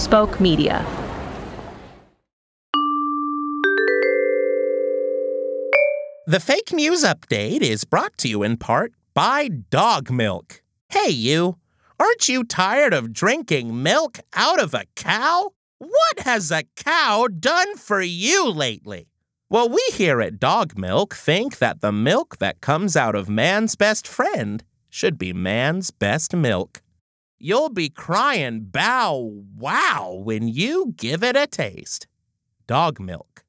Spoke Media. The fake news update is brought to you in part by Dog Milk. Hey, you. Aren't you tired of drinking milk out of a cow? What has a cow done for you lately? Well, we here at Dog Milk think that the milk that comes out of man's best friend should be man's best milk. You'll be crying bow wow when you give it a taste. Dog Milk.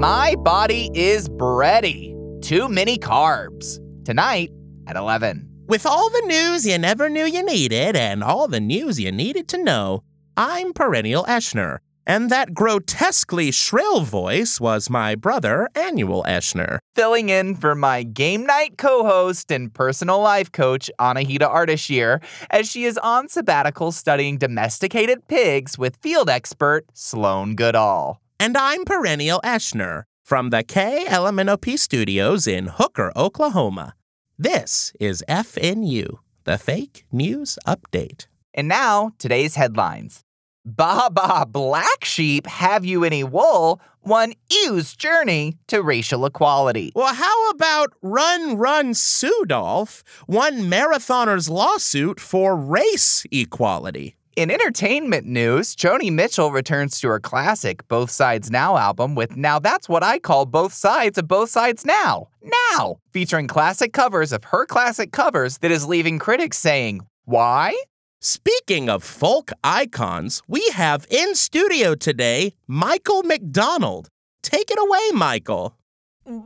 My body is bready. Too many carbs. Tonight at 11. With all the news you never knew you needed and all the news you needed to know, I'm Perennial Eschner, and that grotesquely shrill voice was my brother, Annual Eschner. Filling in for my game night co host and personal life coach, Anahita Ardashir, as she is on sabbatical studying domesticated pigs with field expert Sloan Goodall. And I'm Perennial Eschner from the K KLMNOP studios in Hooker, Oklahoma. This is FNU, the Fake News Update. And now, today's headlines. Bah black sheep have you any wool? One ewe's journey to racial equality. Well, how about Run Run Sudolph, one marathoner's lawsuit for race equality? In entertainment news, Joni Mitchell returns to her classic Both Sides Now album with Now That's What I Call Both Sides of Both Sides Now. Now! Featuring classic covers of her classic covers that is leaving critics saying, Why? Speaking of folk icons, we have in studio today Michael McDonald. Take it away, Michael. Uh,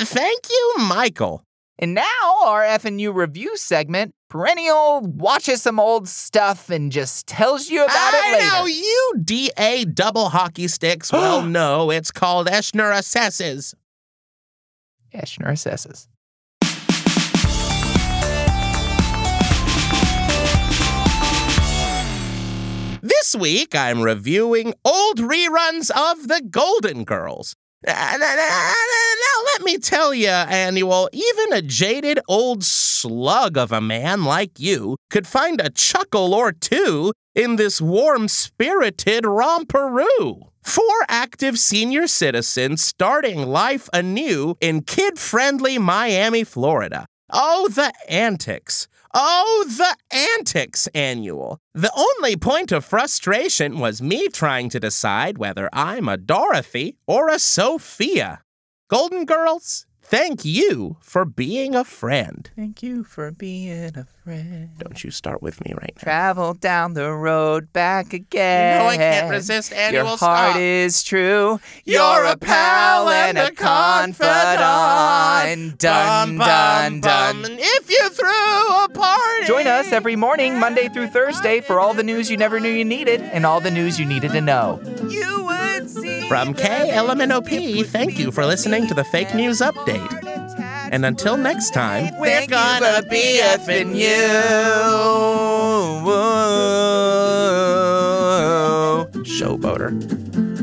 Thank you, Michael. And now, our FNU review segment, Perennial watches some old stuff and just tells you about I it later. know you DA double hockey sticks well no, it's called Eschner Assesses. Eschner assesses. This week, I'm reviewing old reruns of The Golden Girls. Uh, Now, now, let me tell you, Annual, even a jaded old slug of a man like you could find a chuckle or two in this warm spirited romperoo. Four active senior citizens starting life anew in kid friendly Miami, Florida. Oh, the antics. Oh, the antics, Annual. The only point of frustration was me trying to decide whether I'm a Dorothy or a Sophia. Golden Girls, thank you for being a friend. Thank you for being a friend. Don't you start with me right now. Travel down the road back again. You No, I can't resist Annual. Your Stop. heart is true. You're You're a pal and a confidant. Dun, dun, dun. If you threw a party. Join us every morning, Monday through Thursday, for all the news you never knew you needed and all the news you needed to know. You From KLMNOP, thank you for listening to the Fake News Update. And until next time, We're gonna be effing you. Showboater.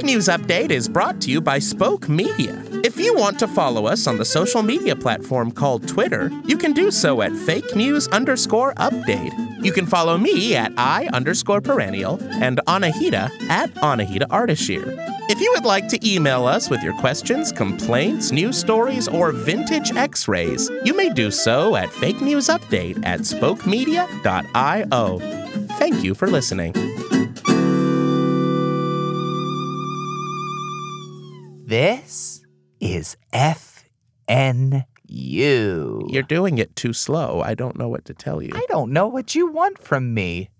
Fake News Update is brought to you by Spoke Media. If you want to follow us on the social media platform called Twitter, you can do so at fake news underscore update. You can follow me at I underscore perennial and Anahita at Anahita Ardashir. If you would like to email us with your questions, complaints, news stories, or vintage x rays, you may do so at fake news update at spokemedia.io. Thank you for listening. This is FNU. You're doing it too slow. I don't know what to tell you. I don't know what you want from me.